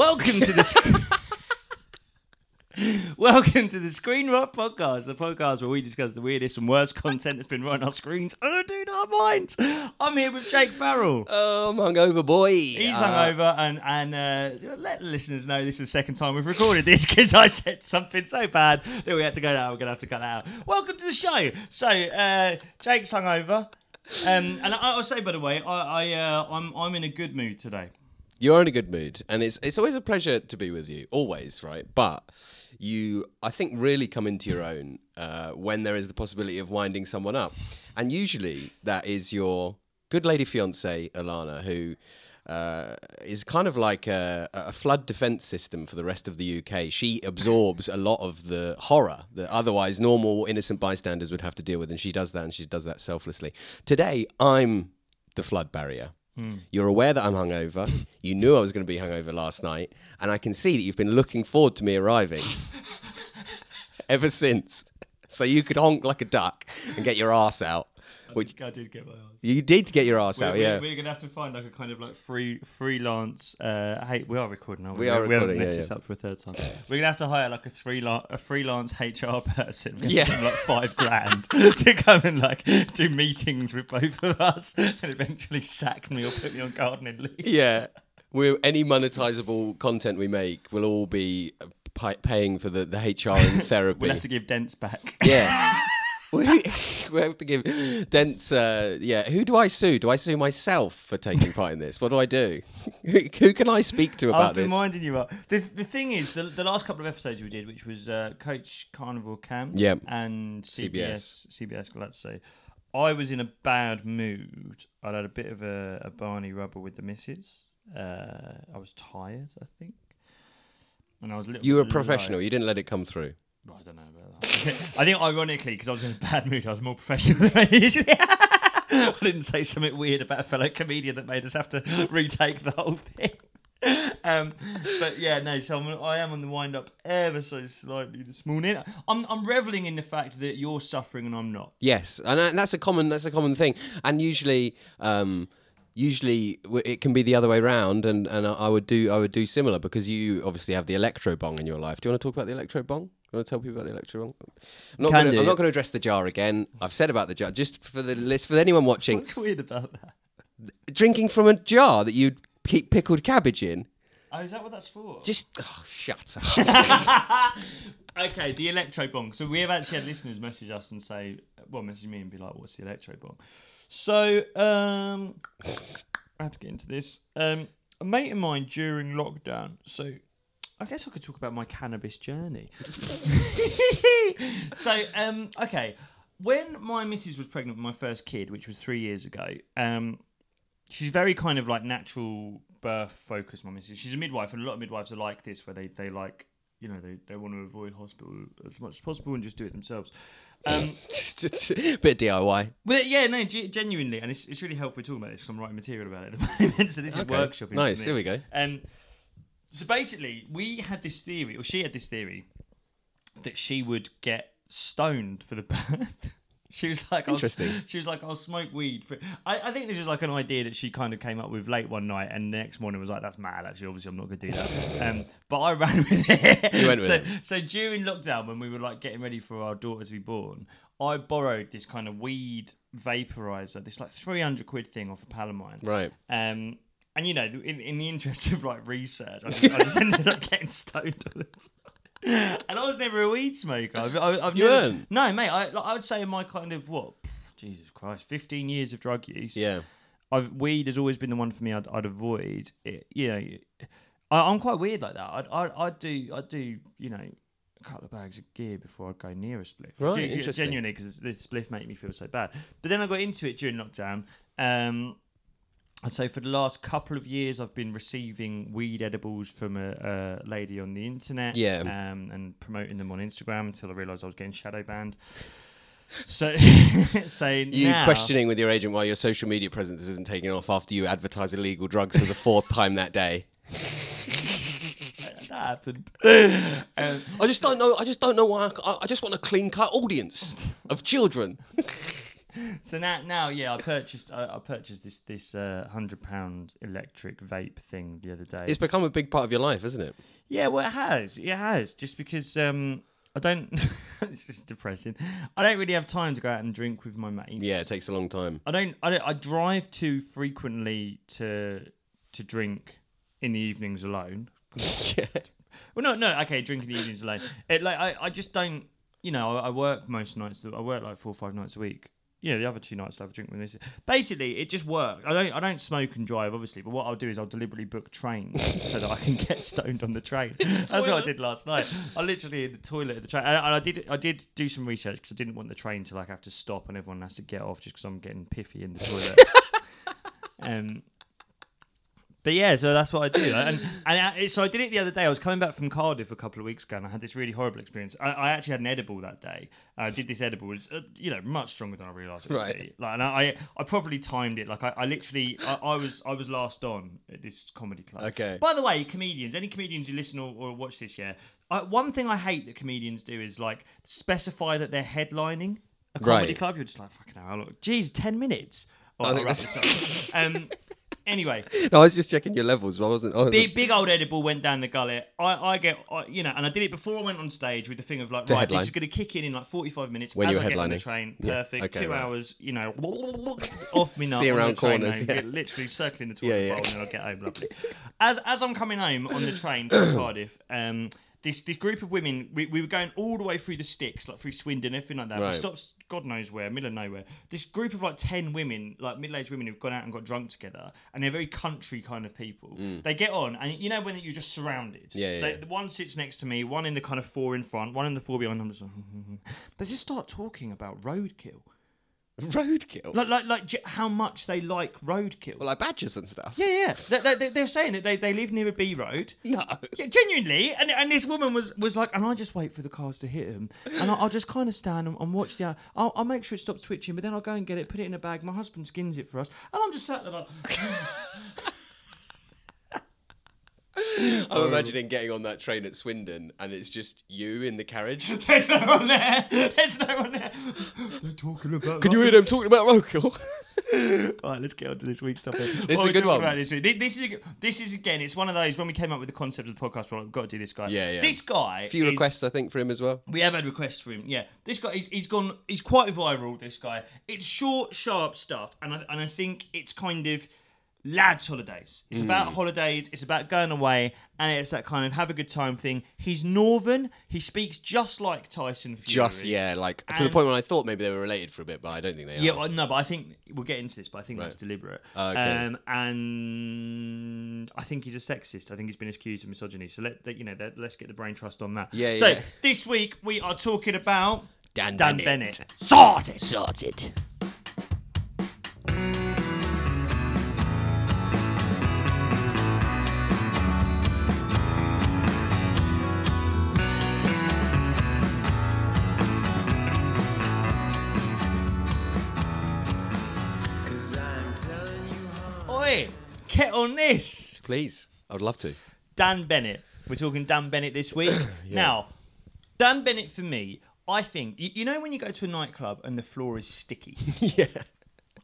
Welcome to the sc- Welcome to the Screen Rot Podcast, the podcast where we discuss the weirdest and worst content that's been right on our screens and I do not mind. I'm here with Jake Farrell. Oh, I'm hungover, boy. He's Uh, hungover, and and uh, let the listeners know this is the second time we've recorded this because I said something so bad that we had to go now. We're gonna have to cut it out. Welcome to the show. So uh, Jake's hungover, um, and I, I'll say by the way, I, I uh, I'm I'm in a good mood today. You're in a good mood, and it's it's always a pleasure to be with you. Always, right? But you, I think, really come into your own uh, when there is the possibility of winding someone up, and usually that is your good lady fiance Alana, who. Uh, is kind of like a, a flood defense system for the rest of the UK. She absorbs a lot of the horror that otherwise normal innocent bystanders would have to deal with, and she does that, and she does that selflessly. Today, I'm the flood barrier. You're aware that I'm hungover. You knew I was going to be hungover last night, and I can see that you've been looking forward to me arriving ever since. So you could honk like a duck and get your ass out, which I did get my. ass. you did get your ass We're, out. we're- Yeah, we're gonna have to find like a kind of like free freelance. Uh, hey, we are recording. Aren't we? We are We haven't recording, messed yeah, this yeah. up for a third time. We're gonna have to hire like a freelance a freelance HR person. Yeah. them, like five grand to come and like do meetings with both of us and eventually sack me or put me on gardening leave. yeah. We're, any monetizable content we make will all be uh, pi- paying for the, the HR and therapy. We'll have to give dents back. Yeah. we, we have to give Dents. Uh, yeah, who do I sue? Do I sue myself for taking part in this? What do I do? who, who can I speak to about I've been this? winding you up. The, the thing is, the, the last couple of episodes we did, which was uh, Coach Carnival Camp Yep. and CBS. CBS, CBS, let's say, I was in a bad mood. I'd had a bit of a, a Barney Rubble with the missus. Uh, I was tired, I think. And I was a little You were professional. You didn't let it come through. Well, I don't know about that. I think, ironically, because I was in a bad mood, I was more professional than I usually I didn't say something weird about a fellow comedian that made us have to retake the whole thing. Um, but yeah, no. So I'm, I am on the wind up ever so slightly this morning. I'm I'm reveling in the fact that you're suffering and I'm not. Yes, and that- that's a common that's a common thing. And usually, um, usually w- it can be the other way round. And, and I I would do I would do similar because you obviously have the electro bong in your life. Do you want to talk about the electro bong? You want to tell people about the electro bong? I'm not Can gonna, do. I'm not going to address the jar again. I've said about the jar just for the list for anyone watching. What's weird about that? drinking from a jar that you'd keep pickled cabbage in. Oh, is that what that's for? Just oh, shut up. Okay, the electro bong. So we have actually had listeners message us and say, well, message me and be like, "What's the electro bong?" So um, I had to get into this. Um, a mate of mine during lockdown. So I guess I could talk about my cannabis journey. so um, okay, when my missus was pregnant with my first kid, which was three years ago, um, she's very kind of like natural birth focused. My missus, she's a midwife, and a lot of midwives are like this, where they they like you know they, they want to avoid hospital as much as possible and just do it themselves. Um, just, just a bit of DIY. but yeah, no, ge- genuinely, and it's, it's really helpful talking about this because I'm writing material about it at the moment. so this is Okay. workshopping. Nice. Here we go. Um, so basically, we had this theory, or she had this theory, that she would get stoned for the birth. she was like, I'll, Interesting. She was like, I'll smoke weed. For... I, I think this is like an idea that she kind of came up with late one night, and the next morning was like, that's mad. Actually, obviously, I'm not going to do that. um, but I ran with it. You went with so, it. so during lockdown, when we were like getting ready for our daughter to be born, I borrowed this kind of weed vaporizer, this like 300 quid thing off a pal of Palomine. Right. Um, and you know, in, in the interest of like research, I just, I just ended up getting stoned all the time. And I was never a weed smoker. I've, I- I've You never, weren't? No, mate. I, like, I would say in my kind of what, Jesus Christ, fifteen years of drug use. Yeah. I've weed has always been the one for me. I'd, I'd avoid. It, you know, I, I'm quite weird like that. I'd, I'd, I'd do, I'd do, you know, a couple of bags of gear before I'd go near a spliff. Right, Gen- interesting. Genuinely, because this spliff made me feel so bad. But then I got into it during lockdown. Um, I'd say for the last couple of years, I've been receiving weed edibles from a, a lady on the internet, Yeah. um, and promoting them on Instagram until I realised I was getting shadow banned. So, so You now, questioning with your agent why your social media presence isn't taking off after you advertise illegal drugs for the fourth time that day. that happened. um, I just don't know. I just don't know why. I, I just want a clean cut audience of children. So now, now, yeah, I purchased, I, I purchased this this uh, hundred pound electric vape thing the other day. It's become a big part of your life, isn't it? Yeah, well, it has. It has. Just because um, I don't. it's just depressing. I don't really have time to go out and drink with my mates. Yeah, it takes a long time. I don't. I don't. I drive too frequently to to drink in the evenings alone. yeah. Well, no, no. Okay, drink in the evenings alone. It like I, I just don't. You know, I, I work most nights. I work like four or five nights a week. You know, the other two nights I have a drink with this. Basically, it just works. I don't. I don't smoke and drive, obviously. But what I'll do is I'll deliberately book trains so that I can get stoned on the train. That's what I did last night. I literally in the toilet of the train. And I, and I did. I did do some research because I didn't want the train to like have to stop and everyone has to get off just because I'm getting piffy in the toilet. um. But yeah, so that's what I do, and and I, so I did it the other day. I was coming back from Cardiff a couple of weeks ago, and I had this really horrible experience. I, I actually had an edible that day. I did this edible, it's uh, you know much stronger than I realised it would Right. be. Like, and I I probably timed it. Like I, I literally I, I was I was last on at this comedy club. Okay. By the way, comedians, any comedians who listen or, or watch this, yeah, one thing I hate that comedians do is like specify that they're headlining a comedy Right. club. You're just like fucking hell, geez, ten minutes. Oh, I think that's- um, anyway, No, I was just checking your levels. but I wasn't. I wasn't big, big old edible went down the gullet. I, I get, I, you know, and I did it before I went on stage with the thing of like, To right, headline. this is going to kick in in like 45 minutes When as you were I get on the headlining. train. Yeah, Perfect. okay, Two right. hours, you know, off me nut See around the corners, yeah. literally circling the toilet Yeah, bowl, and then I'll get home. Lovely. As as I'm coming home on the train from Cardiff, um. This, this group of women, we, we were going all the way through the sticks, like through Swindon, everything like that. We stopped God knows where, middle of nowhere. This group of like 10 women, like middle aged women who've gone out and got drunk together, and they're very country kind of people. They get on, and you know when you're just surrounded? Mm. Yeah, yeah, They- yeah. the One sits next to me, one in the kind of four in front, one in the four behind. I'm just like, they just start talking about roadkill. Roadkill. Like, like, like j- how much they like roadkill. well, like badgers and stuff. yeah, yeah. They, they, they're saying that they, they live near a B road. No. Yeah, genuinely, and and this woman was was like, and I just wait for the cars to hit him, and I'll, I'll just kind of stand and, and watch the. I'll, I'll make sure it stops twitching, but then I'll go and get it, put it in a bag. My husband skins it for us, and I'm just sat there like, I'm imagining getting on that train at Swindon and it's just you in the carriage. there's no one there, there's no one there. They're talking about. Can you hear them talking about roadkill? All right, let's get on to this week's topic. is What are a good one. About this, week? Thi- this is this is again. It's one of those when we came up with the concept of the podcast. Well, we've got to do this guy. Yeah, yeah. This guy. A few is- requests, I think, for him as well. We have had requests for him. Yeah, this guy, he's, he's gone. He's quite viral. This guy. It's short, sharp stuff, and I, and I think it's kind of lads' holidays. It's Hmm. about holidays. It's about going away, and it's that kind of have a good time thing. He's northern. He speaks just like Tyson Fury. Just, yeah, like to the And- point when I thought maybe they were related for a bit, but I don't think they Yeah, are. well, no, but I think we'll get into this, but I think that's deliberate. Oh, okay. Um, and I think he's a sexist. I think he's been accused of misogyny. So let let- you know, let, let's get the brain trust on that. Yeah, So yeah. this week we are talking about Dan Dan Bennett. Bennett. Sorted. Sorted. This. Please, I would love to. Dan Bennett. We're talking Dan Bennett this week. Now, Dan Bennett for me, I think you, you know when you go to a nightclub and the floor is sticky. yeah.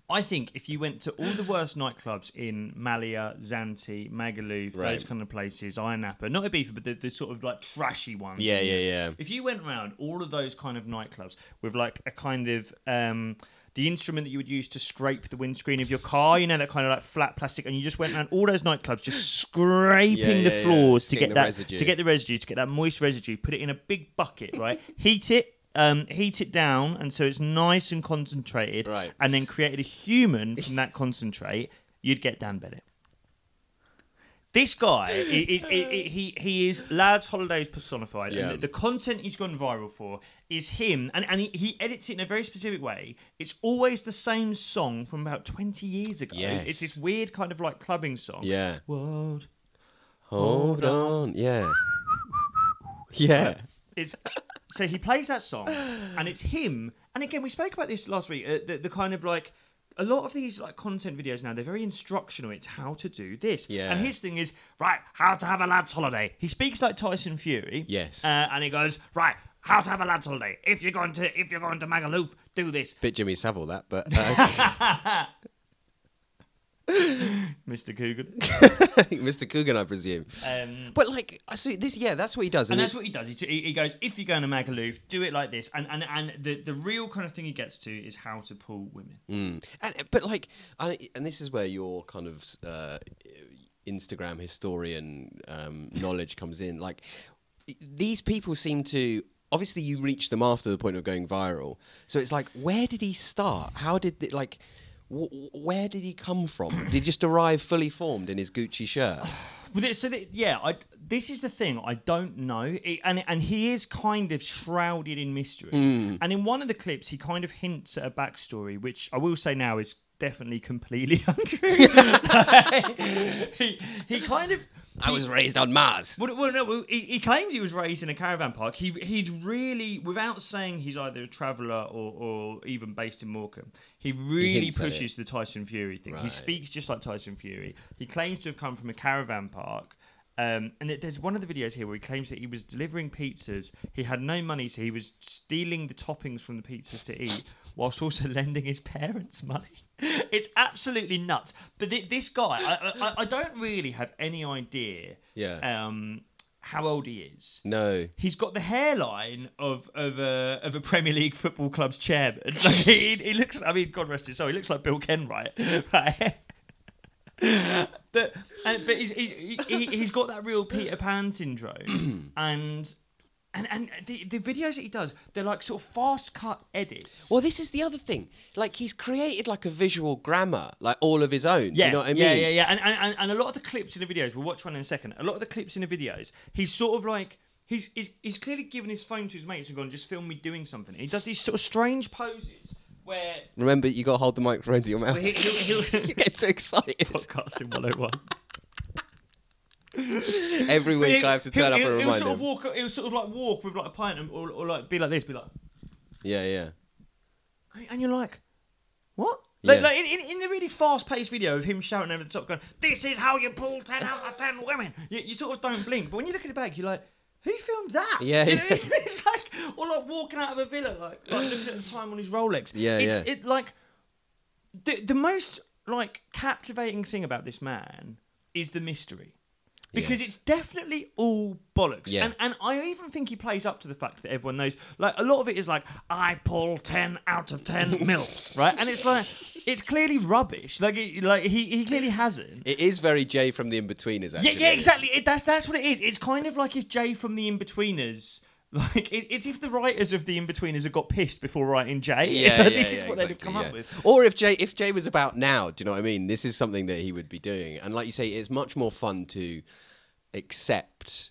I think if you went to all the worst nightclubs in Malia, Zante, Magaluf, those kind of places, Ayia Napa, not Ibiza, but the, the sort of like trashy ones. Yeah, yeah, yeah. If you went around all of those kind of nightclubs with like a kind of um, the instrument that you would use to scrape the windscreen of your car, you know, that kind of like flat plastic, and you just went around all those nightclubs just scraping Yeah, the yeah, yeah. floors to get that residue. to get the residue, to get that moist residue, put it in a big bucket, right? Heat it. Um, heat it down and so it's nice and concentrated, Right. and then created a human from that concentrate, you'd get Dan Bennett. This guy is, is, is he he is lads holidays personified, Yeah. and the, the content he's gone viral for is him, and, and he, he edits it in a very specific way. It's always the same song from about twenty years ago. Yes. It's this weird kind of like clubbing song. Yeah. World. Hold on. Yeah. Yeah. It's so he plays that song, and it's him. And again, we spoke about this last week. Uh, the, the kind of like a lot of these like content videos now, they're very instructional. It's how to do this. Yeah. And his thing is right, how to have a lads holiday. He speaks like Tyson Fury. Yes. Uh, and he goes right. how to have a lads holiday. If you're going to if you're going to Magaluf, do this. Bit Jimmy Savile that, but uh, Mr. Coogan. Mr. Coogan, I presume. Um, But like, I see this. Yeah, that's what he does. and And, that's what he does. He, he he goes, if you're going to Magaluf, do it like this. And and, and the, the real kind of thing he gets to is how to pull women. Mm. And, but like, I, and this is where your kind of uh, Instagram historian um, knowledge comes in. Like, these people seem to. Obviously, you reach them after the point of going viral. So it's like, where did he start? How did it, like? Wh- where did he come from? did he just arrive fully formed in his Gucci shirt? Well, so that, yeah, I, this is the thing. I don't know, It- and and he is kind of shrouded in mystery. Hmm. And in one of the clips, he kind of hints at a backstory, which I will say now is definitely completely untrue. he he kind of. I was raised on Mars. Well, well, no, he, he claims he was raised in a caravan park. He he's really, without saying he's either a traveller or, or even based in Morecambe, he really it. pushes the Tyson Fury thing. He speaks just like Tyson Fury. He claims to have come from a caravan park. Um, and it, there's one of the videos here where he claims that he was delivering pizzas. He had no money, so he was stealing the toppings from the pizzas to eat, whilst also lending his parents money. It's absolutely nuts. But thi- this guy, I, I, I don't really have any idea Yeah. um, how old he is. no. He's got the hairline of of a of a Premier League football club's chairman. Like, he, he looks. I mean, God rest his soul. He looks like Bill Kenwright. Right. but and, but he's, he's he, he's got that real Peter Pan syndrome, and and and the the videos that he does, they're like sort of fast cut edits. Well, this is the other thing. Like he's created like a visual grammar, like all of his own. Do Yeah, you know what I mean? yeah, yeah, yeah. And, and and- and a lot of the clips in the videos, we'll watch one in a second. A lot of the clips in the videos, he's sort of like he's he's, he's clearly given his phone to his mates and gone, just film me doing something. He does these sort of strange poses where Remember, you got to hold the microphone to your mouth. he'll, he'll, he'll you get too excited. podcasting 101. Every week I have to turn he'll, up he'll, and he'll remind sort him. of walk. He'll sort of like walk with like a pint and, or, or like be like this, be like, Yeah, yeah. and you're like, what? Like, Yeah. like in, in, in the really fast-paced video of him shouting over the top, going, "This is how you pull ten out of ten women." You, you sort of don't blink, but when you look at it back, you're like, "Who filmed that?" Yeah, you know what I yeah. mean? it's like or like walking out of a villa, like, like looking at the time on his Rolex. Yeah, it's, yeah. It like the the most like captivating thing about this man is the mystery. Because Yes. it's definitely all bollocks. Yeah. And and I even think he plays up to the fact that everyone knows like a lot of it is like, I pull ten out of ten milks, right? And it's like it's clearly rubbish. Like it, like he, he clearly hasn't. It is very Jay from the Inbetweeners, Yeah, yeah, exactly. It, that's that's what it is. It's kind of like if Jay from the Inbetweeners, like it, it's if the writers of the Inbetweeners had got pissed before writing Jay. Yeah, so yeah, this yeah, is what they'd have come yeah. up with. Or if Jay, if Jay was about now, do you know what I mean? This is something that he would be doing, and like you say, it's much more fun to accept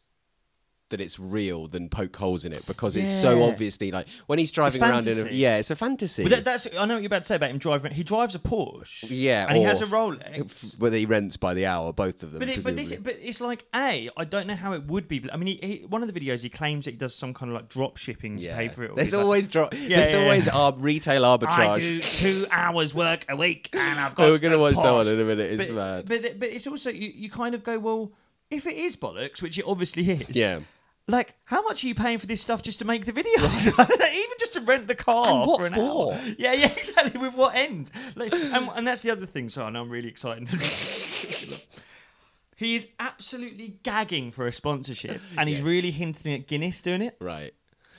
that it's real than poke holes in it because it's so Yeah. obviously like when he's driving around in a fantasy. yeah, it's a fantasy. But that, that's I know what you're about to say about him driving. He drives a Porsche. Yeah, and he or- has a Rolex. whether he rents by the hour, both of them. But, it, but, this, presumably. but it's like a. I don't know how it would be. I mean, he, he, one of the videos he claims that he does some kind of like drop shipping to yeah. pay for it. or There's he's like, always dro- Yeah, There's yeah, always yeah. ar- retail I arbitrage. do two hours work a week, and I've got. Oh, we're gonna a watch that Porsche. one in a minute. It's but, mad. But but it's also you, you kind of go well if it is bollocks, which it obviously is. Yeah. Like, how much are you paying for this stuff just to make the videos? Even just to rent the car And what for an for? hour. Yeah, yeah, exactly. With what end? Like, and, and that's the other thing. So I know I'm really excited. he is absolutely gagging for a sponsorship, and he's Yes. really hinting at Guinness doing it. Right.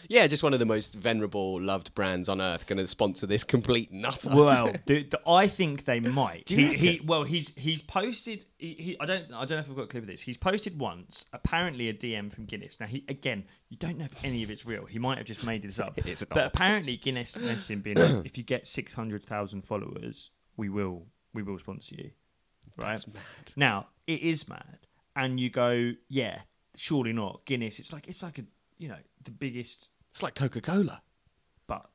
Yeah, just one of the most venerable, loved brands on earth going to sponsor this complete nut. Well, I think they might. He, he, well, he's he's posted. He, he, I don't. I don't know if I've got a clip of this. He's posted once, apparently a DM from Guinness. Now, he again, you don't know if any of it's real. He might have just made this up. It's but not. apparently, Guinness messaged him being like, "If you get six hundred thousand followers, we will we will sponsor you." Right That's mad. now, it is mad, and you go, "Yeah, surely not." Guinness. It's like it's like a you know the biggest, It's like Coca Cola. but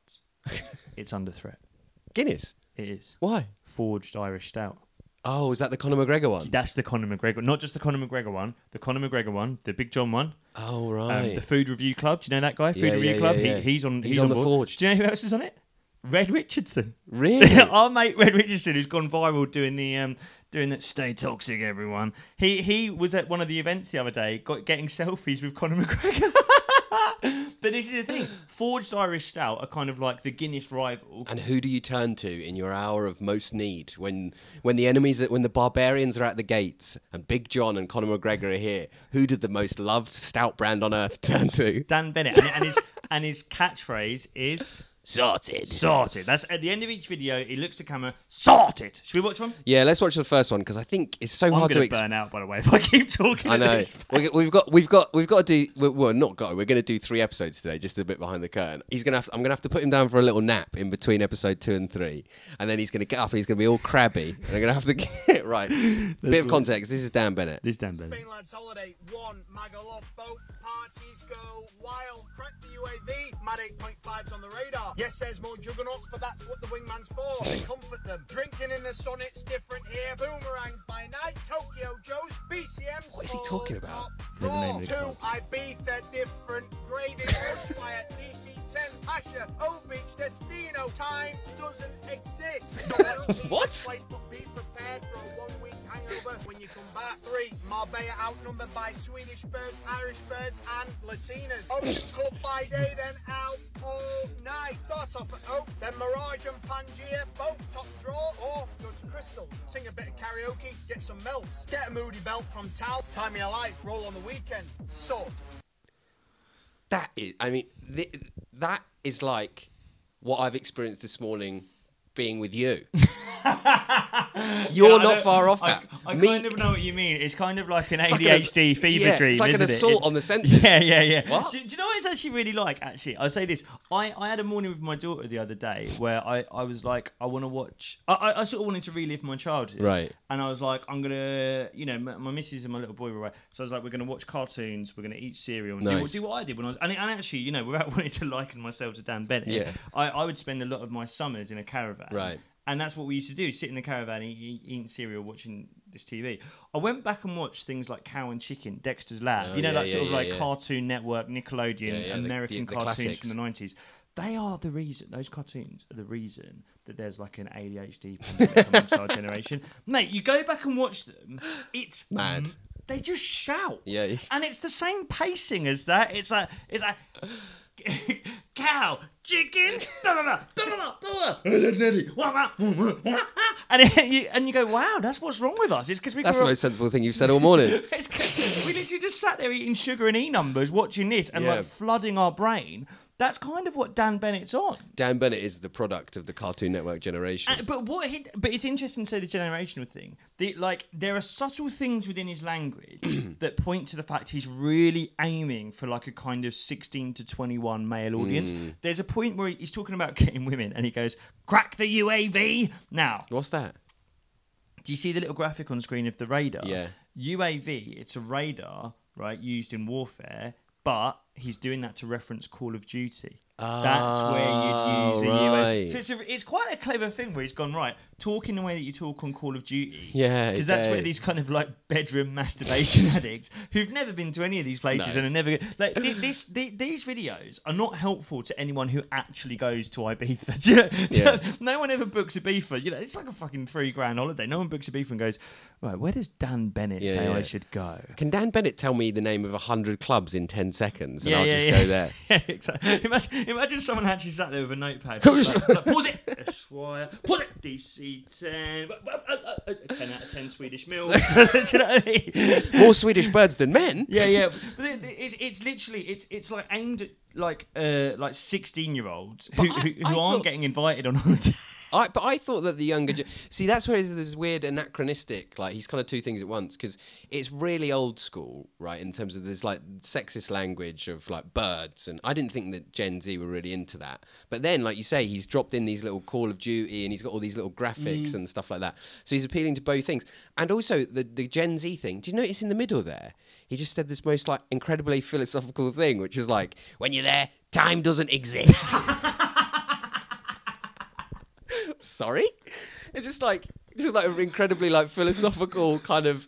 it's under threat. Guinness. It is Why? forged Irish stout. Oh, is that the Conor McGregor one? That's the Conor McGregor, not just the Conor McGregor one, the Conor McGregor one, the Big John one, Oh, um, right. the Food Review Club. Do you know that guy? Food Yeah, Review yeah, Club. yeah. He, he's on. He's He's, on the board. forged. Do you know who else is on it? Red Richardson. really? Our mate Red Richardson, who's gone viral doing the um, doing that. Stay toxic, everyone. He he was at one of the events the other day, got getting selfies with Conor McGregor. but this is the thing: forged Irish stout are kind of like the Guinness rival. And who do you turn to in your hour of most need when when the enemies, when the barbarians are at the gates and Big John and Conor McGregor are here? Who did the most loved stout brand on earth turn to? Dan Bennett, and, and his and his catchphrase is Sorted. "sorted." That's at the end of each video. He looks to camera, "sorted." Should we watch one? Yeah, let's watch the first one because I think it's so I'm hard to going to burn out, by the way, if I keep talking. I know. this. We- We've got, we've got, we've got, to do. we- Well, not got. We're going to do three episodes today, just a bit behind the curtain. He's gonna. Have I'm gonna have to put him down for a little nap in between episode two and three, and then he's gonna get up and he's gonna be all crabby, and I'm gonna have to get right. Bit of context. This is Dan Bennett. This Dan Bennett. Spain lads holiday one Magaluf boat parties go wild crack the UAV mad 8.5s on the radar. Yes there's more juggernauts but that's what the wingman's for. They comfort them. Drinking in the sun it's different here. Boomerangs by night. Tokyo Joe's BCM's What is he talking about? Never draw. named the two Ibiza different graded Bushfire DC-10 Pacha O Beach Destino time doesn't exist No one else needs What? place, but be prepared for a one week hangover when you come back. Three, Marbella outnumbered by Swedish birds, Irish birds, and Latinas. Oh, Ocean Club by day, then out all night. Start off at Oak, then Mirage and Pangea, both top draw, or go to Crystals. Sing a bit of karaoke, get some melts. Get a moody belt from Tal, time of your life, roll on the weekend. Sort. That is. I mean, th- that is like what I've experienced this morning, being with you. You're Yeah, not far off I, that. I Me- kind of know what you mean. It's kind of like an like an ADHD fever yeah, dream, it's like an isn't it? assault It's- on the senses. Yeah, yeah, yeah. What? Do, do you know what it's actually really like? Actually, I'll say this. I, I had a morning with my daughter the other day where I, I was like, I want to watch. I, I, I sort of wanted to relive my childhood. Right. And I was like, I'm gonna, you know, my, my missus and my little boy were away, so I was like, we're gonna watch cartoons, we're gonna eat cereal, and Nice. do, do what I did when I was. And, and actually, you know, without wanting to liken myself to Dan Bennett, Yeah. I, I would spend a lot of my summers in a caravan. Right. And that's what we used to do: sit in the caravan, eat, eat, eating cereal, watching this TV. I went back and watched things like Cow and Chicken, Dexter's Lab. Oh, you know, yeah, that yeah, sort of yeah, like. Cartoon Network, Nickelodeon, Yeah, yeah, the- American the- the cartoons classics. from the nineties. They are the reason. Those cartoons are the reason that there's like an ADHD amongst our generation. Mate, you go back and watch them. It's Mad. They just shout. Yeah. And it's the same pacing as that. It's like it's like cow, chicken, and it- you and you go, wow, that's what's wrong with us. It's because we That's the most sensible thing you've said all morning. it's we literally just sat there eating sugar and e numbers, watching this, and Yeah. like flooding our brain. That's kind of what Dan Bennett's on. Dan Bennett is the product of the Cartoon Network generation. Uh, but what? He, but it's interesting to say the generational thing. The, like there are subtle things within his language that point to the fact he's really aiming for like a kind of sixteen to twenty-one male audience. Mm. There's a point where he's talking about getting women, and he goes, "Crack the UAV now." What's that? Do you see the little graphic on screen of the radar? Yeah. UAV, it's a radar, right, used in warfare, but he's doing that to reference Call of Duty. That's where you'd ah, use a Oh, right. So it's, a, it's quite a clever thing where he's gone, right, talking the way that you talk on Call of Duty. Yeah, Because that's where these kind of like bedroom masturbation addicts who've never been to any of these places No. and are never. Like, thi- this, thi- these videos are not helpful to anyone who actually goes to Ibiza. You know- do you know- Yeah. no one ever books a Ibiza. You know, it's like a fucking three grand holiday. No one books a Ibiza and goes, right, where does Dan Bennett Yeah, say I should go? Can Dan Bennett tell me the name of 100 clubs in 10 seconds and Yeah, I'll yeah, just yeah. go there? yeah, exactly. Imagine, imagine someone actually sat there with a notepad. like, like, pause it, Esquire. Pause it, DC 10. uh, uh, uh, uh, 10 out of 10 Swedish mills. Do you know what I mean? More Swedish birds than men? Yeah, yeah. But it, it's, it's literally it's it's like aimed at like uh like sixteen year olds who, I- who, I who aren't thought- getting invited on holiday. I, but I thought that the younger gen- see that's where it's this weird anachronistic like he's kind of two things at once because it's really old school right in terms of this like sexist language of like birds and I didn't think that Gen Z were really into that. But then like you say he's dropped in these little Call of Duty and he's got all these little graphics mm. and stuff like that. So he's appealing to both things. And also the the Gen Z thing do you notice in the middle there he just said this most like incredibly philosophical thing which is like when you're there time doesn't exist sorry? It's just like just like an incredibly like philosophical kind of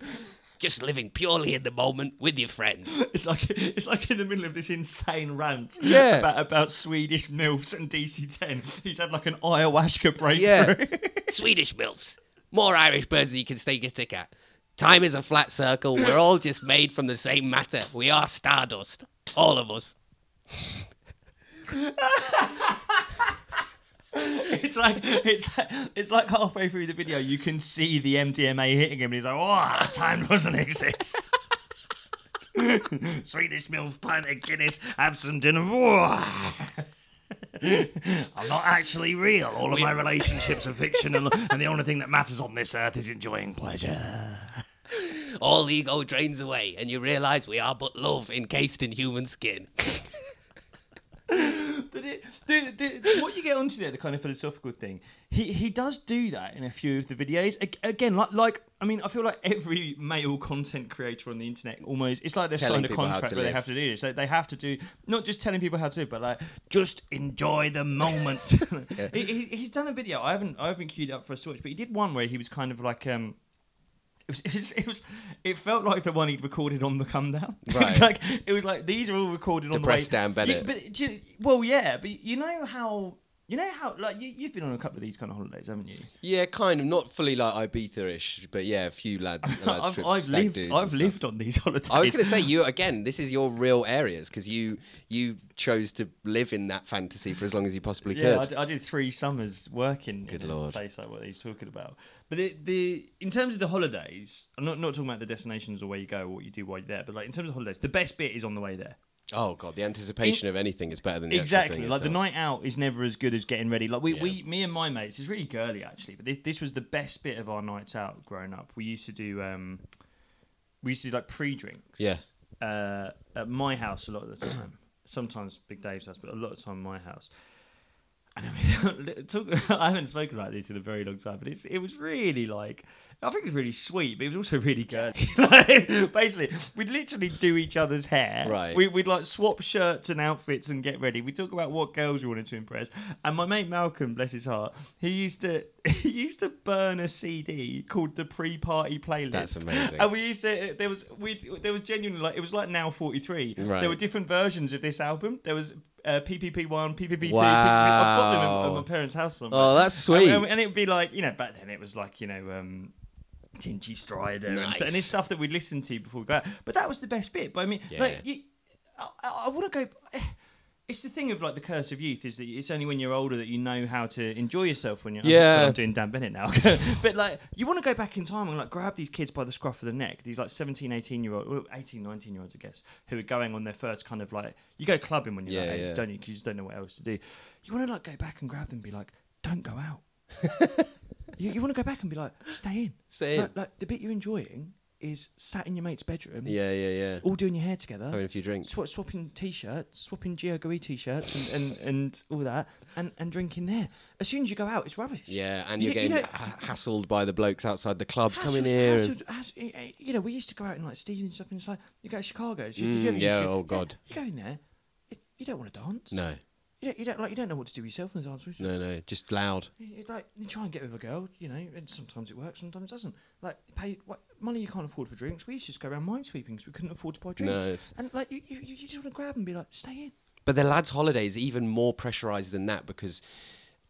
just living purely in the moment with your friends. It's like it's like in the middle of this insane rant Yeah. about about Swedish milfs and DC ten. He's had like an ayahuasca yeah. Breakthrough. swedish milfs. More irish birds than you can stake a stick at. Time is a flat circle. We're all just made from the same matter. We are stardust. All of us It's like it's it's like halfway through the video, you can see the MDMA hitting him, and he's like, "Oh, time doesn't exist." Swedish milk pint of Guinness. Have some dinner. I'm not actually real. All of my relationships are fiction, and, and the only thing that matters on this earth is enjoying pleasure. All ego drains away, and you realise we are but love encased in human skin. But it, what you get onto there, the kind of philosophical thing, he he does do that in a few of the videos. Again, like like I mean, I feel like every male content creator on the internet almost it's like they've Telling signed a contract where they have to do this. Like, they have to do not just telling people how to live, but like just enjoy the moment. he, he, he's done a video. I haven't I haven't queued up for us to watch, but he did one where he was kind of like um. It was, it was, it was, it felt like the one he'd recorded on the come down. it was Right. like, it was like these are all recorded on the way. Dan Bennett. Yeah, but you- well, yeah, but you know how you know how like you, you've been on a couple of these kind of holidays, haven't you? Yeah, kind of. Not fully like Ibiza-ish, but yeah, a few lads. lads I've, trips, I've lived I've stuff. lived on these holidays. I was going to say you again. This is your real areas because you you chose to live in that fantasy for as long as you possibly yeah, I, could. d- I did three summers working Good in a place like what he's talking about. But the, the in terms of the holidays, I'm not not talking about the destinations or where you go or what you do while you're there, but like in terms of holidays, the best bit is on the way there. Oh god, the anticipation of anything is better than the exactly like the night out is never as good as getting ready. Like we, Yeah. we me and my mates it's really girly actually but this, this was the best bit of our nights out growing up. We used to do um we used to do like pre-drinks Yeah. uh at my house a lot of the time. Sometimes big dave's house but a lot of the time my house and I mean, talk, I haven't spoken about this in a very long time, but it's it was really like I think it was really sweet, but it was also really girly. like, basically, we'd literally do each other's hair. Right. We, we'd like swap shirts and outfits and get ready. We would talk about what girls we wanted to impress. And my mate Malcolm, bless his heart, he used to he used to burn a CD called the pre-party playlist. That's amazing. And we used to there was we there was genuinely like it was like now forty three. Right. There were different versions of this album. There was uh, PPP one, PPP two. Wow. I've got them at, at my parents' house somewhere. Oh, that's sweet. And, and it'd be like, you know, back then it was like, you know, um, Tinchy Stryder and, Nice. so- and it's stuff that we'd listen to before we go out. But that was the best bit. But I mean, Yeah. like, you, I, I want to go. It's the thing of like the curse of youth is that it's only when you're older that you know how to enjoy yourself when you're. Yeah. I'm doing Dan Bennett now. but like, you want to go back in time and like grab these kids by the scruff of the neck. These like 17, 18 year old, well, 18, 19 year olds, I guess, who are going on their first kind of like. You go clubbing when you're Yeah, that age, yeah. don't you? Because you just don't know what else to do. You want to like go back and grab them and be like, don't go out. you you want to go back and be like, stay in. Stay in. Like, like the bit you're enjoying is sat in your mate's bedroom, Yeah, yeah, yeah. all doing your hair together, Having a few drinks. swa- swapping t-shirts, swapping Gio t-shirts, and, and, and all that, and, and drinking there. As soon as you go out, it's rubbish. Yeah, and You- you're you getting know- ha- hassled by the blokes outside the clubs. Hassled- here. hassled- hass- eh, you know, we used to go out in like Steve and stuff, and it's like you go to Chicago. So did Mm, you ever yeah, oh, God. You go in there, it, you don't want to dance. No, You don't, you don't like you don't know what to do with yourself in the dance room. no, no. Just loud. You- Like you try and get with a girl, you know, and sometimes it works, sometimes it doesn't. Like pay what money you can't afford for drinks. We used to just go around minesweeping because we couldn't afford to buy drinks. No, And like you, you, you just want to grab and be like, stay in. But the lads' holiday is even more pressurized than that because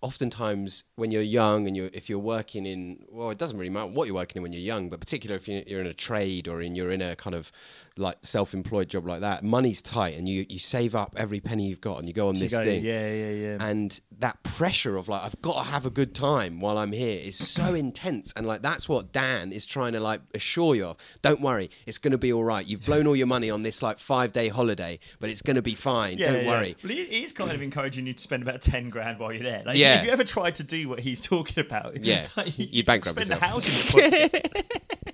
oftentimes when you're young and you're if you're working in well it doesn't really matter what you're working in when you're young but particularly if you're, you're in a trade or in you're in a kind of like self-employed job like that money's tight and you you save up every penny you've got and you go on To this go, thing Yeah, yeah, yeah. and that pressure of like I've got to have a good time while I'm here is so intense and like that's what Dan is trying to like assure you of don't worry it's going to be all right you've blown all your money on this like 5 day holiday but it's going to be fine yeah, don't yeah. worry Well, he, he's kind of encouraging you to spend about ten grand while you're there. Like, Yeah. If you ever tried to do what he's talking about, Yeah, like, you'd you bankrupt spend yourself. a housing.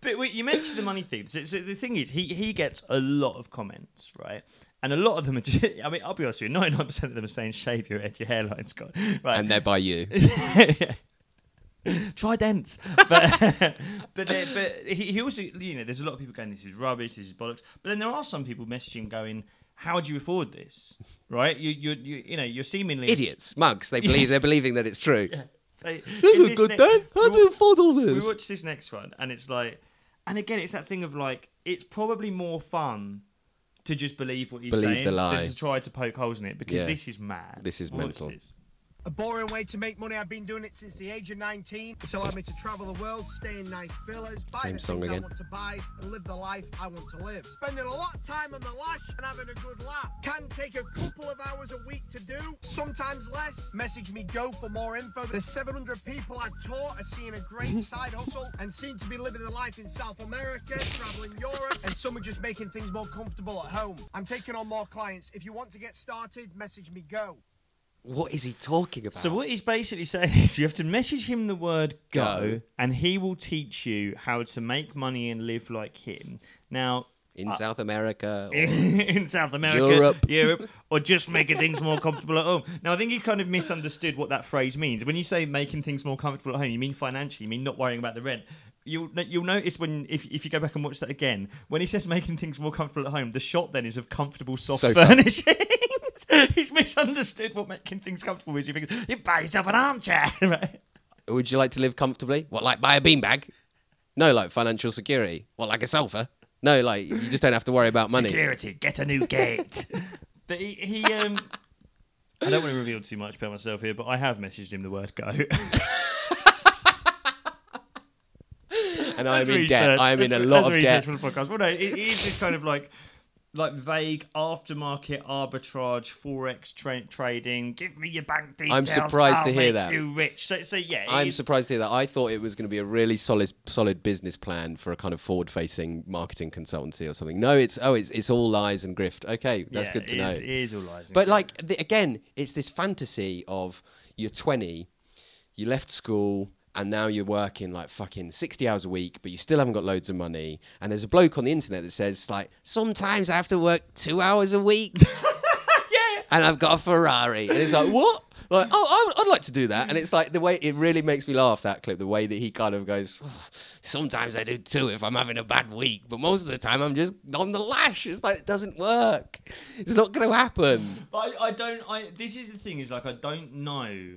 but wait, you mentioned the money thing. So, the thing is, he he gets a lot of comments, right? And a lot of them are just, I mean, I'll be honest with you, 99% of them are saying shave your head, your hairline's gone. Right. and they're by you Try dents, but but but he, he also you know there's a lot of people going this is rubbish, this is bollocks. But then there are some people messaging going, how do you afford this? Right? You you you you know you're seemingly idiots mugs they believe they're believing that it's true So this is good ne- Dan how do you afford all we watch this next one, and it's like, and again, it's that thing of like, it's probably more fun to just believe what he's Believe saying the lie. than to try to poke holes in it because Yeah. this is mad. This is Watch mental. this. A boring way to make money. I've been doing it since the age of 19. It's allowed me to travel the world, stay in nice villas, buy Same the song things again. I want to buy, and live the life I want to live. Spending a lot of time on the lash and having a good laugh. Can take a couple of hours a week to do, sometimes less. Message me go for more info. The 700 people I've taught are seeing a great side hustle and seem to be living the life in South America, traveling Europe, and some are just making things more comfortable at home. I'm taking on more clients. If you want to get started, message me go. What is he talking about? So what he's basically saying is you have to message him the word go, Go. and he will teach you how to make money and live like him. Now in uh, South America. or- in South America, Europe. Europe, or just making things more comfortable at home. Now, I think he's kind of misunderstood what that phrase means. When you say making things more comfortable at home, you mean financially, you mean not worrying about the rent. You'll you'll notice when if if you go back and watch that again, when he says making things more comfortable at home, the shot then is of comfortable soft Sofa. furnishings. he's misunderstood what making things comfortable is. You think you buy yourself an armchair, right? Would you like to live comfortably? What, like buy a beanbag? No, like financial security. What, like a sofa? No, like you just don't have to worry about money. Security, get a new gate. but he, he um. I don't want to reveal too much about myself here, but I have messaged him the word go. And I'm That's in research. debt. I'm in a lot of research debt. for the podcast. Well, no, it, it is this kind of like, like vague aftermarket arbitrage, forex tra- trading. Give me your bank details. I'm surprised I'll to hear that. You rich. So, so yeah, I'm is- surprised to hear that. I thought it was going to be a really solid, solid business plan for a kind of forward-facing marketing consultancy or something. No, it's oh, it's it's all lies and grift. Okay, that's yeah, good to it know. is- It is all lies. But grift. like the, again, it's this fantasy of you're 20, you left school, and now you're working like fucking 60 hours a week, but you still haven't got loads of money. And there's a bloke on the internet that says like, sometimes I have to work two hours a week, yeah, and I've got a Ferrari, and it's like what? Like, oh, I would- like to do that, and it's like the way it really makes me laugh. That clip, the way that he kind of goes. "Oh, sometimes I do too if I'm having a bad week, but most of the time I'm just on the lash. It's like it doesn't work. It's not going to happen. But I, I don't. I this is the thing is like I don't know.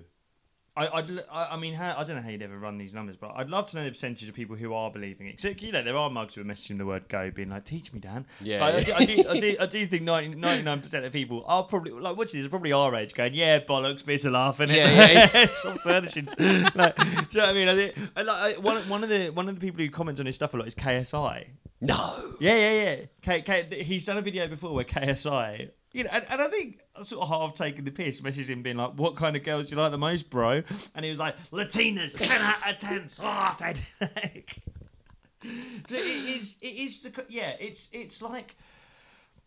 I I'd, I I mean how, I don't know how you'd ever run these numbers, but I'd love to know the percentage of people who are believing it. So you know there are mugs who are messaging the word "go," being like, "Teach me, Dan." Yeah, But yeah. I, do, I, do, I do. I do think 99 percent of people are probably like watching this are probably our age, going, "Yeah, bollocks, of laughing." Yeah, yeah, yeah. Soft furnishings. like, do you know what I mean? I think I, like, I, one one of the one of the people who comments on his stuff a lot is KSI. No. Yeah, yeah, yeah. K, K, he's done a video before where KSI, you know, and, and I think I sort of half taking the piss, messaging him being like, "What kind of girls do you like the most, bro?" And he was like, "Latinas, ten out of ten, sorted." So it is, it is the, yeah, it's it's like.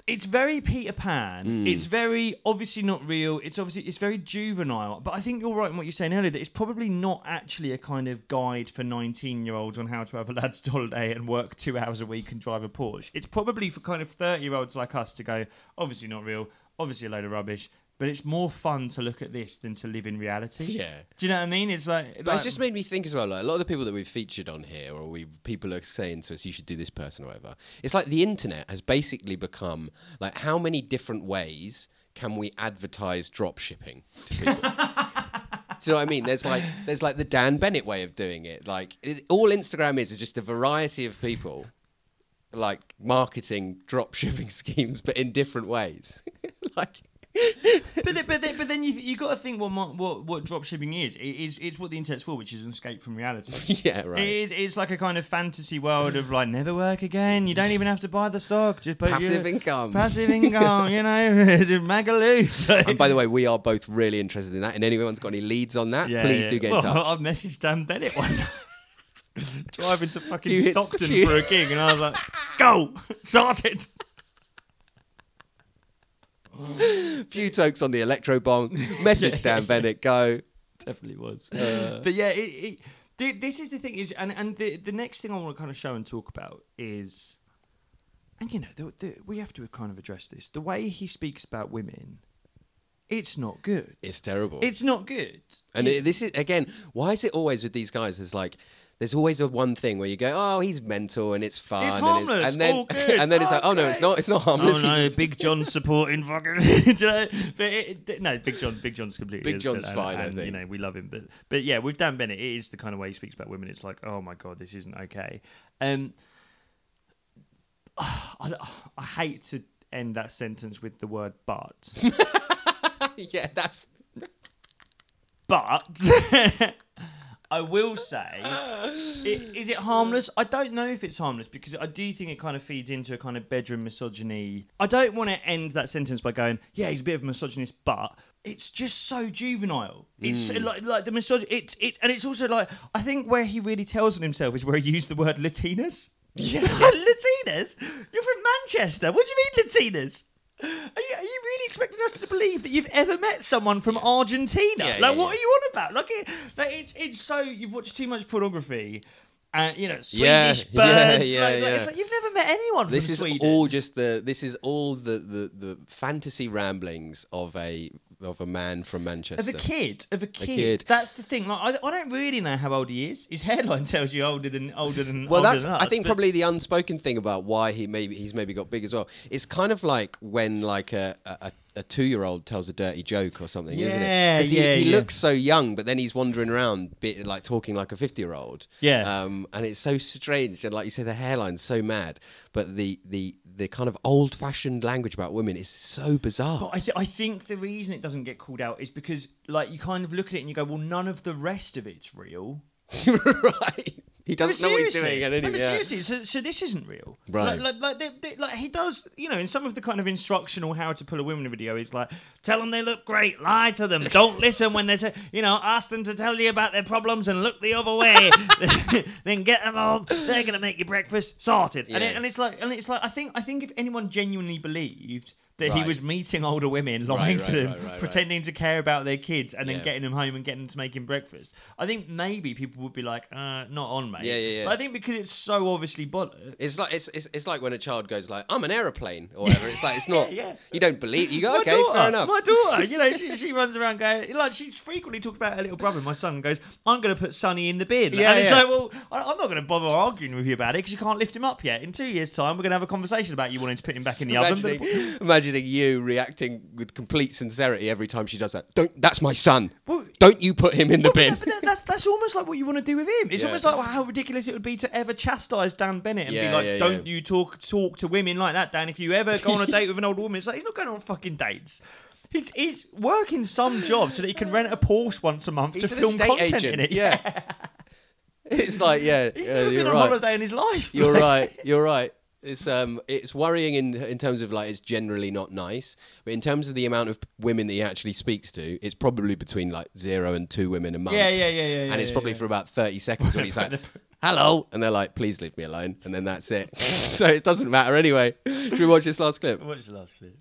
It's very Peter Pan. Mm. It's very obviously not real. It's obviously it's very juvenile. But I think you're right in what you're saying earlier that it's probably not actually a kind of guide for 19 year olds on how to have a lad's holiday and work two hours a week and drive a Porsche. It's probably for kind of 30 year olds like us to go, obviously not real, obviously a load of rubbish. But it's more fun to look at this than to live in reality. Yeah. Do you know what I mean? It's like, But like- it's just made me think as well. Like a lot of the people that we've featured on here, or we people are saying to us, "You should do this person" or whatever. It's like the internet has basically become like how many different ways can we advertise drop shipping to people? Do you know what I mean? There's like there's like the Dan Bennett way of doing it. Like it, all Instagram is is just a variety of people like marketing drop shipping schemes, but in different ways. like but then, but then, but then you you got to think what what what drop shipping is. It is it's what the internet's for, which is an escape from reality. yeah, right. It is, it's like a kind of fantasy world of like never work again. You don't even have to buy the stock. Just put Passive income. Passive income. You know, Magaloo. and by the way, we are both really interested in that. And anyone's got any leads on that, Yeah, please yeah. do get well, in touch. I've messaged Dan Bennett one. Driving to fucking hits- Stockton for a gig, and I was like, "Go, sorted." Few tokes on the electro bong. Message Dan Bennett. Go. definitely was. Uh. but yeah, it, it, th- this is the thing is, and and the the next thing I want to kind of show and talk about is, and you know, the, the, we have to kind of address this. The way he speaks about women, it's not good. It's terrible. It's not good. and it, this is again. Why is it always with these guys? There's like. There's always a one thing where you go, oh, he's mental and it's fun, It's and, harmless, and then all good, and then it's like, oh no, it's not, it's not harmless. Oh no, Big John's supporting fucking. do you know? But it, no, Big John, Big John's completely. Big John's and- fine, I and, You know, we love him, but but yeah, with Dan Bennett, it is the kind of way he speaks about women. It's like, oh my god, this isn't okay. Um, I, I hate to end that sentence with the word but. yeah, that's but I will say, i- is it harmless? I don't know if it's harmless because I do think it kind of feeds into a kind of bedroom misogyny. I don't want to end that sentence by going, "Yeah, he's a bit of a misogynist," but it's just so juvenile. It's hmm. like like the misog. It's it, and it's also like I think where he really tells on himself is where he used the word Latinas. Yeah, Latinas. You're from Manchester. What do you mean Latinas? Are you, are you really expecting us to believe that you've ever met someone from Argentina? Yeah, like, yeah, what yeah. are you on about? Like, it, like it's it's so you've watched too much pornography, and you know Swedish Yeah, birds. yeah, like, yeah, like, It's like you've never met anyone This from is Sweden. all just the. This is all the, the the fantasy ramblings of a of a man from Manchester. of a kid, of a kid. kid. That's the thing. Like, I, I don't really know how old he is. His hairline tells you older than older than. Well, older that's than I think probably the unspoken thing about why he maybe he's maybe got big as well. It's kind of like when like a a, a two year old tells a dirty joke or something, isn't it? Yeah, 'Cause he, yeah, he yeah. looks so young, but then he's wandering around, bit like talking like a fifty year old. Yeah. um, and it's so strange, and like you say, the hairline's so mad, but the the the kind of old fashioned language about women is so bizarre. But I, th- I think the reason it doesn't get called out is because, like, you kind of look at it and you go, "Well, none of the rest of it's real." right? He doesn't know what he's doing, and No, anyway, but yeah. seriously, so, so this isn't real, Right. Like, like, like, they, they- like he does, you know, in some of the kind of instructional how to pull a woman video, he's like, tell them they look great, lie to them, don't listen when they say, you know, ask them to tell you about their problems and look the other way, then get them home. They're gonna make you breakfast, sorted. And, it, and it's like, and it's like, I think, I think if anyone genuinely believed. That he was meeting older women, lying Right, to right, them, right, right, right. pretending to care about their kids, and then Yeah. getting them home and getting them to make him breakfast. I think maybe people would be like, uh, "Not on, mate." Yeah, yeah, yeah. But I think because it's so obviously bollocks. It's like it's, it's it's like when a child goes like I'm an aeroplane or whatever. It's like it's not. Yeah, yeah. You don't believe. You go my okay, daughter, fair enough. My daughter, you know, she, she runs around going like she frequently talks about her little brother. My son goes, "I'm going to put Sonny in the bin." Yeah, and it's yeah. like, well, I- I'm not going to bother arguing with you about it because you can't lift him up yet. In two years' time, we're going to have a conversation about you wanting to put him back in the oven. But, imagining you reacting with complete sincerity every time she does that. Don't. That's my son. Well- don't you put him in the bin. that- but that- that's that's almost like what you want to do with him. It's Yeah. almost like how ridiculous it would be to ever chastise Dan Bennett and Yeah, be like, yeah, "Don't you talk talk to women like that, Dan? If you ever go on a date with an old woman, it's like he's not going on fucking dates." He's, he's working some job so that he can rent a Porsche once a month He's to film content agent. in it. Yeah. it's like yeah. He's yeah, never been on right. holiday in his life. You're right. You're right. It's um, it's worrying in in terms of like it's generally not nice, but in terms of the amount of women that he actually speaks to, it's probably between like zero and two women a month. Yeah, yeah, yeah, yeah, And yeah, it's yeah, probably yeah. for about thirty seconds when he's like, "Hello," and they're like, "Please leave me alone," and then that's it. so it doesn't matter anyway. Should we watch this last clip? What's the last clip?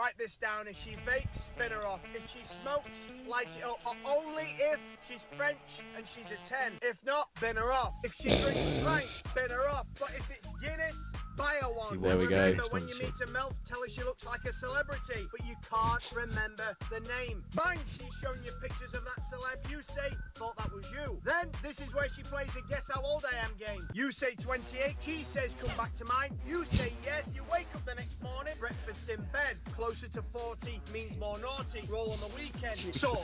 Write this down. If she vapes, spin her off. If she smokes, light it up. But only if she's French and she's a 10. If not, bin her off. If she drinks pint, spin her off. But if it's Guinness, buy her one. There we go. Remember, when you meet a MILF, tell her she looks like a celebrity, but you can't remember the name. Bang, she's showing you pictures of that celeb. You say, thought that was you. Then, this is where she plays a guess how old I am game. You say 28, she says come back to mine. You say yes, you wake up the next morning, breakfast in bed. Closer to 40 means more naughty. Roll on the weekend. So,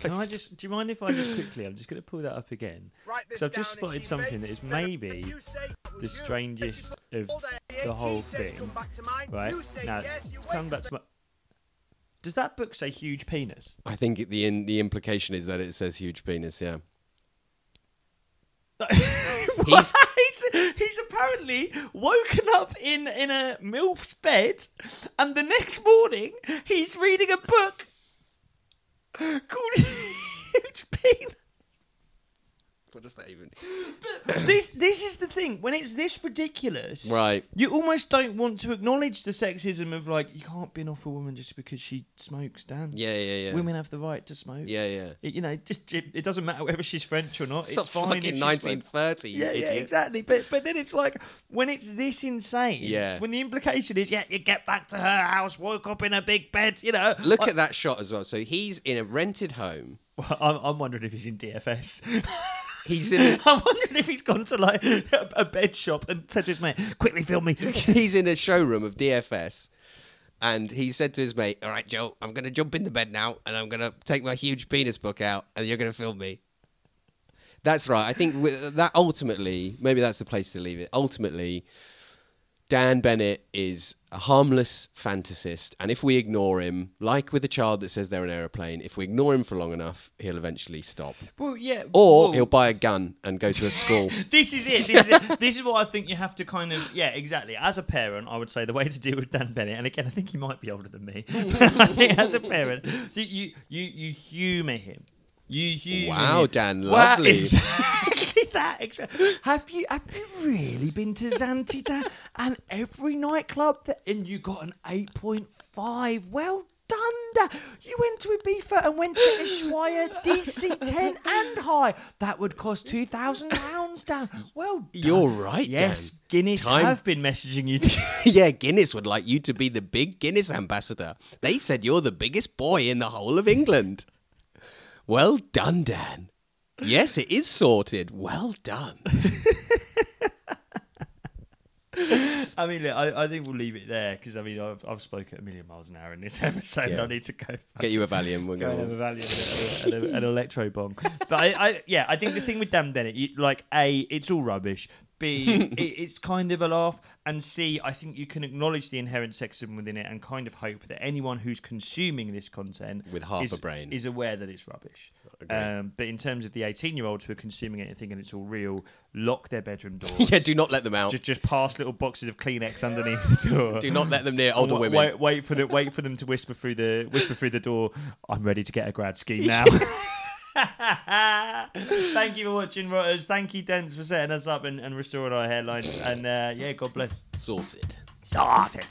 Can I just? Do you mind if I just quickly? I'm just going to pull that up again write this because I've just spotted something that is maybe you say that was the you. If she's strangest of old I am the whole thing. come back to mine. Right now, coming back to my. Does that book say huge penis? I think the in, the implication is that it says huge penis. Yeah. he's, he's, he's apparently woken up in, in a MILF's bed, and the next morning he's reading a book called Huge Penis. What does that even? But this this is the thing. When it's this ridiculous, Right. You almost don't want to acknowledge the sexism of like you can't bin off a woman just because she smokes. Dan, Yeah, yeah, yeah. women have the right to smoke. Yeah, yeah. It- you know, just it, it doesn't matter whether she's French or not. Stop it's fine. if fucking she smokes. 1930. you Yeah, yeah, idiot. exactly. But but then it's like when it's this insane. Yeah. When the implication is, yeah, you get back to her house, woke up in a big bed. You know. Look at that shot as well. So he's in a rented home. I'm, I'm wondering if he's in DFS. He's in. I'm wondering if he's gone to like a, a bed shop and said to his mate, "Quickly film me." he's in a showroom of DFS, and he said to his mate, "All right, Joe, I'm going to jump in the bed now, and I'm going to take my huge penis book out, and you're going to film me." That's right. I think that ultimately, maybe that's the place to leave it. Ultimately, Dan Bennett is a harmless fantasist, and if we ignore him, like with a child that says they're an aeroplane, if we ignore him for long enough, he'll eventually stop. Well, yeah. Or well, he'll buy a gun and go to a school. This is it. This is it. This is what I think you have to kind of yeah, exactly. As a parent, I would say the way to deal with Dan Bennett, and again, I think he might be older than me. but I think as a parent, you you you, you humour him. You humour Wow. Dan, lovely. exactly that. Exactly. Have you have you really been to Zante Dan and every nightclub that, and you got an eight point five? Well done, Dan. You went to Ibiza and went to Ushuaia DC ten and Hï. That would cost two thousand pounds, Dan. Well done. You're right, Yes, Dan. Guinness Time- have been messaging you. To- yeah, Guinness would like you to be the big Guinness ambassador. They said you're the biggest boy in the whole of England. Well done, Dan. Yes, it is sorted. Well done. I mean, look, I, I think we'll leave it there because I mean, I've, I've spoken a million miles an hour in this episode. Yeah. I need to go. Get you a Valium. We're Go and have a going. And, a, and, a, an electro bomb. But I, I, yeah, I think the thing with Dan Bennett, you, like, A, it's all rubbish. B, it, it's kind of a laugh. And C, I think you can acknowledge the inherent sexism within it and kind of hope that anyone who's consuming this content With half is, a brain. is aware that it's rubbish. Um, but in terms of the 18 year olds who are consuming it and thinking it's all real, lock their bedroom doors. Yeah, do not let them out. just, just pass little boxes of Kleenex underneath the door. Do not let them near older Wa- women. Wait, wait for the wait for them to whisper through the whisper through the door. I'm ready to get a grad scheme now. Thank you for watching, Rotters. Thank you, Dents, for setting us up and, and restoring our headlines. And uh, yeah, God bless. Sorted. Sorted.